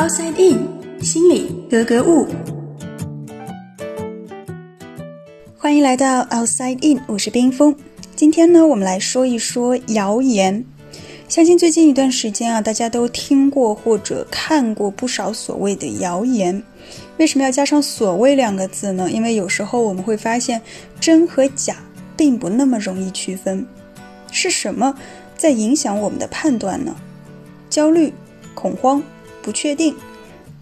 outside in，心里格格物。欢迎来到 outside in，我是冰峰。今天呢，我们来说一说谣言。相信最近一段时间啊，大家都听过或者看过不少所谓的谣言。为什么要加上“所谓”两个字呢？因为有时候我们会发现，真和假并不那么容易区分。是什么在影响我们的判断呢？焦虑、恐慌。不确定，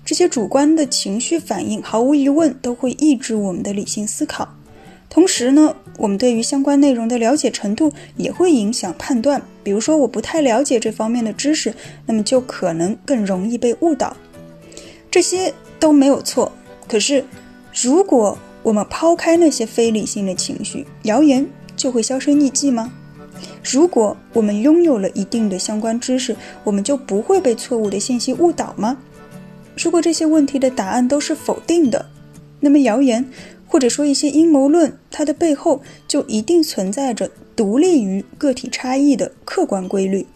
这些主观的情绪反应，毫无疑问都会抑制我们的理性思考。同时呢，我们对于相关内容的了解程度也会影响判断。比如说，我不太了解这方面的知识，那么就可能更容易被误导。这些都没有错。可是，如果我们抛开那些非理性的情绪，谣言就会销声匿迹吗？如果我们拥有了一定的相关知识，我们就不会被错误的信息误导吗？如果这些问题的答案都是否定的，那么谣言或者说一些阴谋论，它的背后就一定存在着独立于个体差异的客观规律。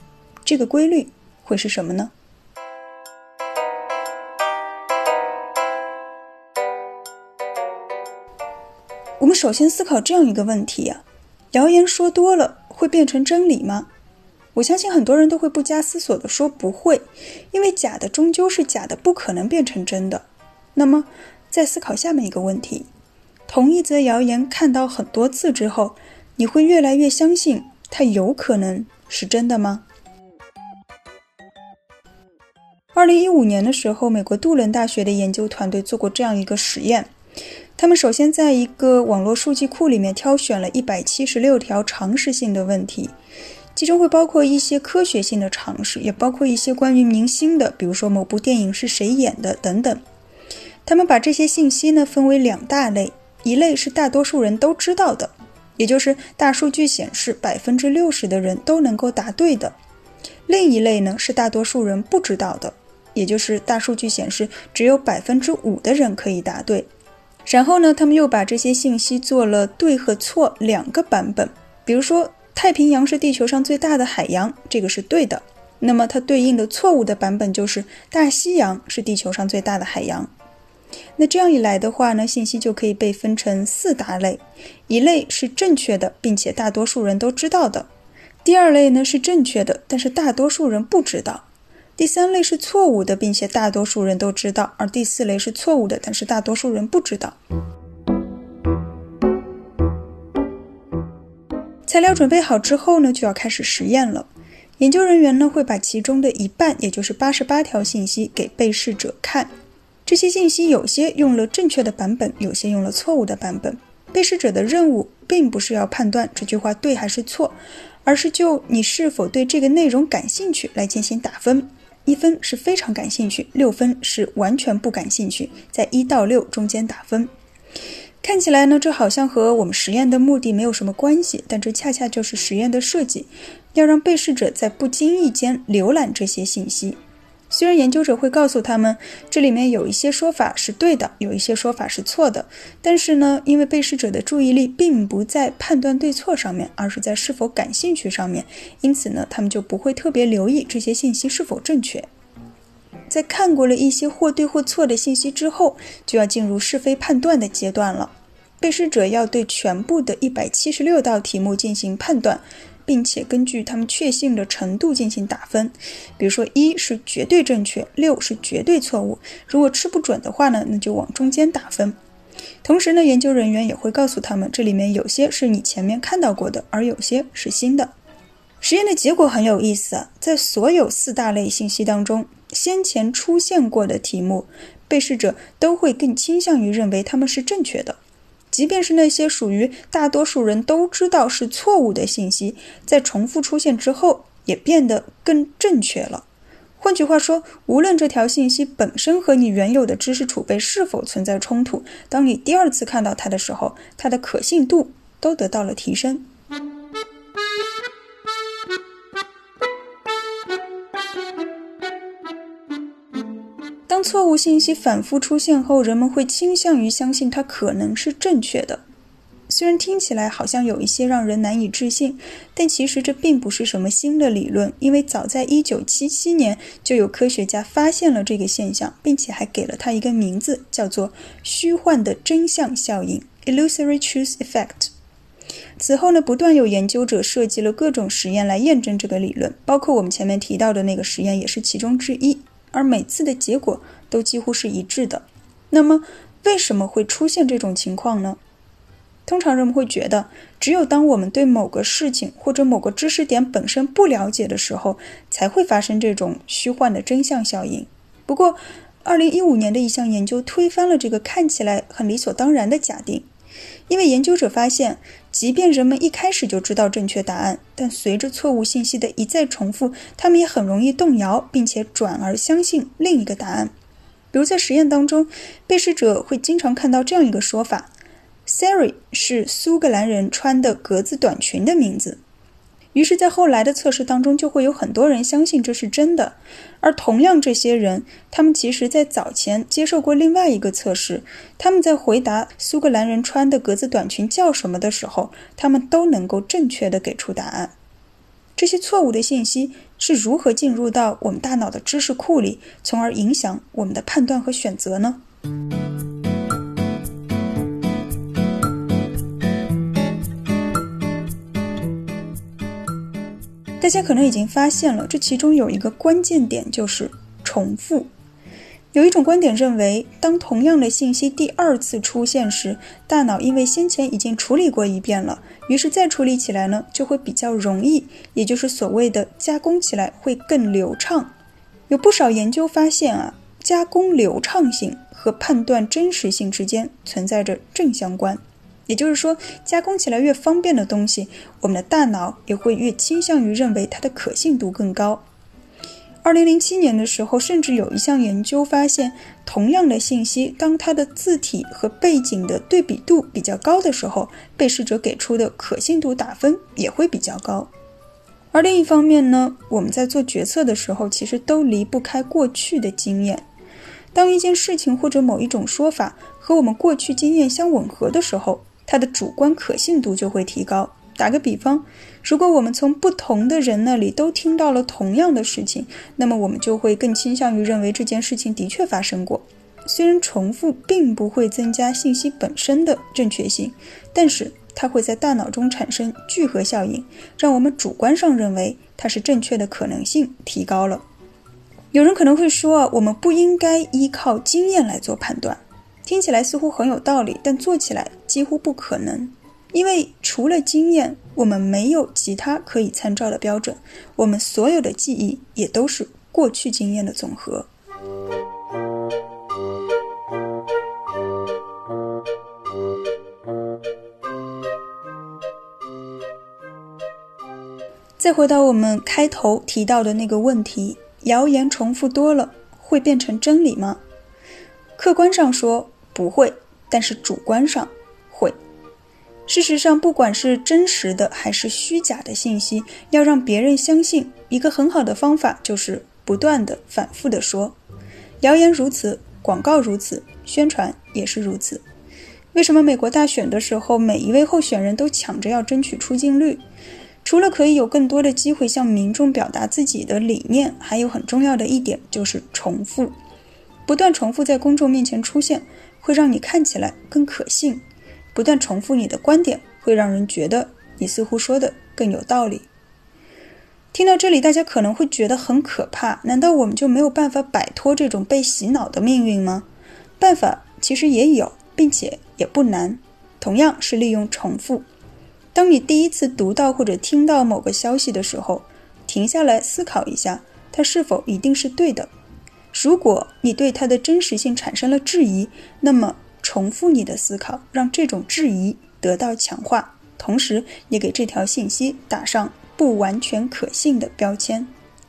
这个规律会是什么呢？我们首先思考这样一个问题呀：谣言说多了。会变成真理吗？我相信很多人都会不加思索地说不会，因为假的终究是假的，不可能变成真的。那么，再思考下面一个问题：同一则谣言看到很多次之后，你会越来越相信它有可能是真的吗？二零一五年的时候，美国杜伦大学的研究团队做过这样一个实验。他们首先在一个网络数据库里面挑选了一百七十六条常识性的问题，其中会包括一些科学性的常识，也包括一些关于明星的，比如说某部电影是谁演的等等。他们把这些信息呢分为两大类，一类是大多数人都知道的，也就是大数据显示百分之六十的人都能够答对的；另一类呢是大多数人不知道的，也就是大数据显示只有百分之五的人可以答对。然后呢，他们又把这些信息做了对和错两个版本。比如说，太平洋是地球上最大的海洋，这个是对的。那么它对应的错误的版本就是大西洋是地球上最大的海洋。那这样一来的话呢，信息就可以被分成四大类：一类是正确的，并且大多数人都知道的；第二类呢是正确的，但是大多数人不知道。第三类是错误的，并且大多数人都知道；而第四类是错误的，但是大多数人不知道。材料准备好之后呢，就要开始实验了。研究人员呢会把其中的一半，也就是八十八条信息给被试者看。这些信息有些用了正确的版本，有些用了错误的版本。被试者的任务并不是要判断这句话对还是错，而是就你是否对这个内容感兴趣来进行打分。一分是非常感兴趣，六分是完全不感兴趣，在一到六中间打分。看起来呢，这好像和我们实验的目的没有什么关系，但这恰恰就是实验的设计，要让被试者在不经意间浏览这些信息。虽然研究者会告诉他们，这里面有一些说法是对的，有一些说法是错的，但是呢，因为被试者的注意力并不在判断对错上面，而是在是否感兴趣上面，因此呢，他们就不会特别留意这些信息是否正确。在看过了一些或对或错的信息之后，就要进入是非判断的阶段了。被试者要对全部的一百七十六道题目进行判断。并且根据他们确信的程度进行打分，比如说一是绝对正确，六是绝对错误。如果吃不准的话呢，那就往中间打分。同时呢，研究人员也会告诉他们，这里面有些是你前面看到过的，而有些是新的。实验的结果很有意思啊，在所有四大类信息当中，先前出现过的题目，被试者都会更倾向于认为他们是正确的。即便是那些属于大多数人都知道是错误的信息，在重复出现之后，也变得更正确了。换句话说，无论这条信息本身和你原有的知识储备是否存在冲突，当你第二次看到它的时候，它的可信度都得到了提升。错误信息反复出现后，人们会倾向于相信它可能是正确的。虽然听起来好像有一些让人难以置信，但其实这并不是什么新的理论，因为早在1977年就有科学家发现了这个现象，并且还给了它一个名字，叫做“虚幻的真相效应 （Illusory Truth Effect）”。此后呢，不断有研究者设计了各种实验来验证这个理论，包括我们前面提到的那个实验也是其中之一，而每次的结果都几乎是一致的。那么，为什么会出现这种情况呢？通常人们会觉得，只有当我们对某个事情或者某个知识点本身不了解的时候，才会发生这种虚幻的真相效应。不过，二零一五年的一项研究推翻了这个看起来很理所当然的假定，因为研究者发现，即便人们一开始就知道正确答案，但随着错误信息的一再重复，他们也很容易动摇，并且转而相信另一个答案。比如在实验当中，被试者会经常看到这样一个说法。Sari 是苏格兰人穿的格子短裙的名字，于是，在后来的测试当中，就会有很多人相信这是真的。而同样，这些人，他们其实在早前接受过另外一个测试，他们在回答苏格兰人穿的格子短裙叫什么的时候，他们都能够正确的给出答案。这些错误的信息是如何进入到我们大脑的知识库里，从而影响我们的判断和选择呢？大家可能已经发现了，这其中有一个关键点就是重复。有一种观点认为，当同样的信息第二次出现时，大脑因为先前已经处理过一遍了，于是再处理起来呢就会比较容易，也就是所谓的加工起来会更流畅。有不少研究发现啊，加工流畅性和判断真实性之间存在着正相关。也就是说，加工起来越方便的东西，我们的大脑也会越倾向于认为它的可信度更高。二零零七年的时候，甚至有一项研究发现，同样的信息，当它的字体和背景的对比度比较高的时候，被试者给出的可信度打分也会比较高。而另一方面呢，我们在做决策的时候，其实都离不开过去的经验。当一件事情或者某一种说法和我们过去经验相吻合的时候，它的主观可信度就会提高。打个比方，如果我们从不同的人那里都听到了同样的事情，那么我们就会更倾向于认为这件事情的确发生过。虽然重复并不会增加信息本身的正确性，但是它会在大脑中产生聚合效应，让我们主观上认为它是正确的可能性提高了。有人可能会说，我们不应该依靠经验来做判断。听起来似乎很有道理，但做起来几乎不可能，因为除了经验，我们没有其他可以参照的标准。我们所有的记忆也都是过去经验的总和。再回到我们开头提到的那个问题：谣言重复多了，会变成真理吗？客观上说。不会，但是主观上会。事实上，不管是真实的还是虚假的信息，要让别人相信，一个很好的方法就是不断的、反复的说。谣言如此，广告如此，宣传也是如此。为什么美国大选的时候，每一位候选人都抢着要争取出镜率？除了可以有更多的机会向民众表达自己的理念，还有很重要的一点就是重复，不断重复在公众面前出现。会让你看起来更可信，不断重复你的观点，会让人觉得你似乎说的更有道理。听到这里，大家可能会觉得很可怕，难道我们就没有办法摆脱这种被洗脑的命运吗？办法其实也有，并且也不难，同样是利用重复。当你第一次读到或者听到某个消息的时候，停下来思考一下，它是否一定是对的。如果你对它的真实性产生了质疑，那么重复你的思考，让这种质疑得到强化，同时也给这条信息打上不完全可信的标签。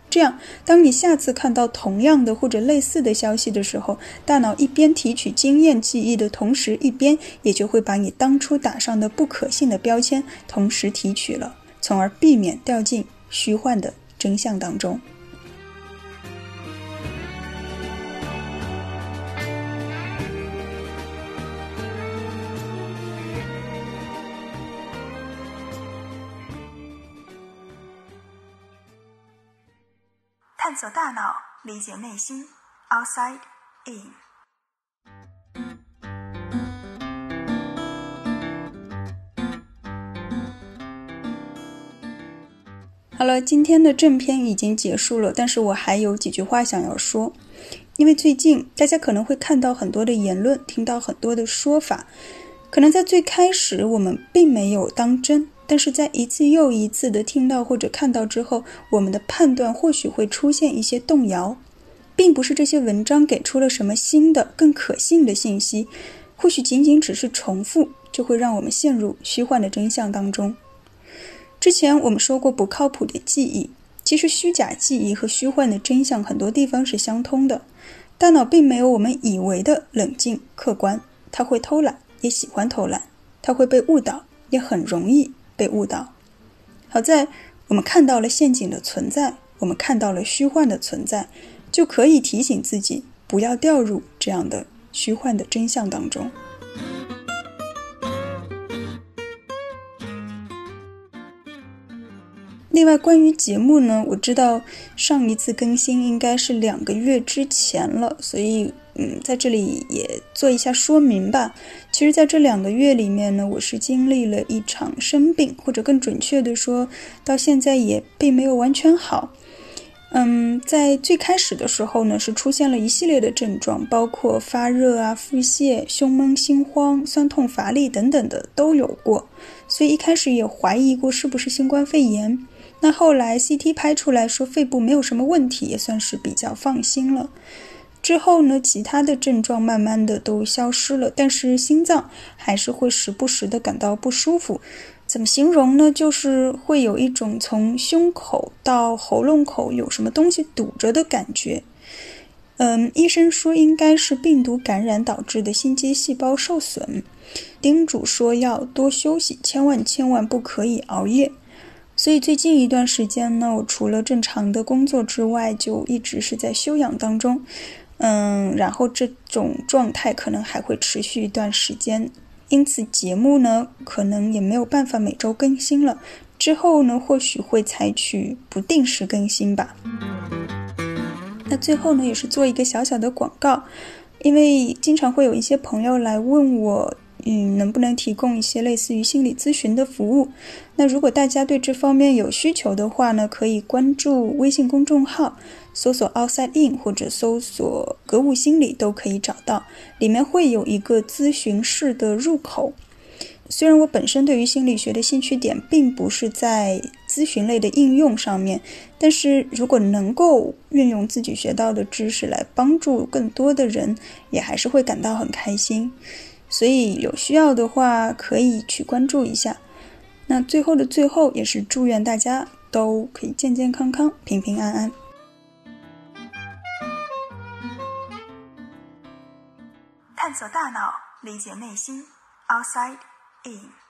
这样，当你下次看到同样的或者类似的消息的时候，大脑一边提取经验记忆的同时，一边也就会把你当初打上的不可信的标签同时提取了，从而避免掉进虚幻的真相当中。索大脑，理解内心。Outside in。好了，今天的正片已经结束了，但是我还有几句话想要说。因为最近大家可能会看到很多的言论，听到很多的说法，可能在最开始我们并没有当真，但是在一次又一次的听到或者看到之后，我们的判断或许会出现一些动摇，并不是这些文章给出了什么新的、更可信的信息，或许仅仅只是重复，就会让我们陷入虚幻的真相当中。之前我们说过不靠谱的记忆，其实虚假记忆和虚幻的真相很多地方是相通的。大脑并没有我们以为的冷静客观，它会偷懒，也喜欢偷懒，它会被误导，也很容易被误导。好在我们看到了陷阱的存在，我们看到了虚幻的存在，就可以提醒自己不要掉入这样的虚幻的真相当中。另外，关于节目呢，我知道上一次更新应该是两个月之前了，所以嗯，在这里也做一下说明吧。其实，在这两个月里面呢，我是经历了一场生病，或者更准确的说，到现在也并没有完全好。嗯，在最开始的时候呢，是出现了一系列的症状，包括发热啊、腹泻、胸闷、心慌、酸痛、乏力等等的都有过，所以一开始也怀疑过是不是新冠肺炎。那后来 CT 拍出来说肺部没有什么问题，也算是比较放心了。之后呢，其他的症状慢慢的都消失了，但是心脏还是会时不时的感到不舒服。怎么形容呢？就是会有一种从胸口到喉咙口有什么东西堵着的感觉。嗯，医生说应该是病毒感染导致的心肌细胞受损，叮嘱说要多休息，千万千万不可以熬夜。所以最近一段时间呢，我除了正常的工作之外，就一直是在休养当中。嗯，然后这种状态可能还会持续一段时间，因此节目呢，可能也没有办法每周更新了。之后呢，或许会采取不定时更新吧。那最后呢，也是做一个小小的广告，因为经常会有一些朋友来问我。嗯，能不能提供一些类似于心理咨询的服务？那如果大家对这方面有需求的话呢，可以关注微信公众号，搜索 “outside in” 或者搜索“格物心理”都可以找到，里面会有一个咨询室的入口。虽然我本身对于心理学的兴趣点并不是在咨询类的应用上面，但是如果能够运用自己学到的知识来帮助更多的人，也还是会感到很开心。所以有需要的话，可以去关注一下。那最后的最后，也是祝愿大家都可以健健康康、平平安安。探索大脑，理解内心，Outside In。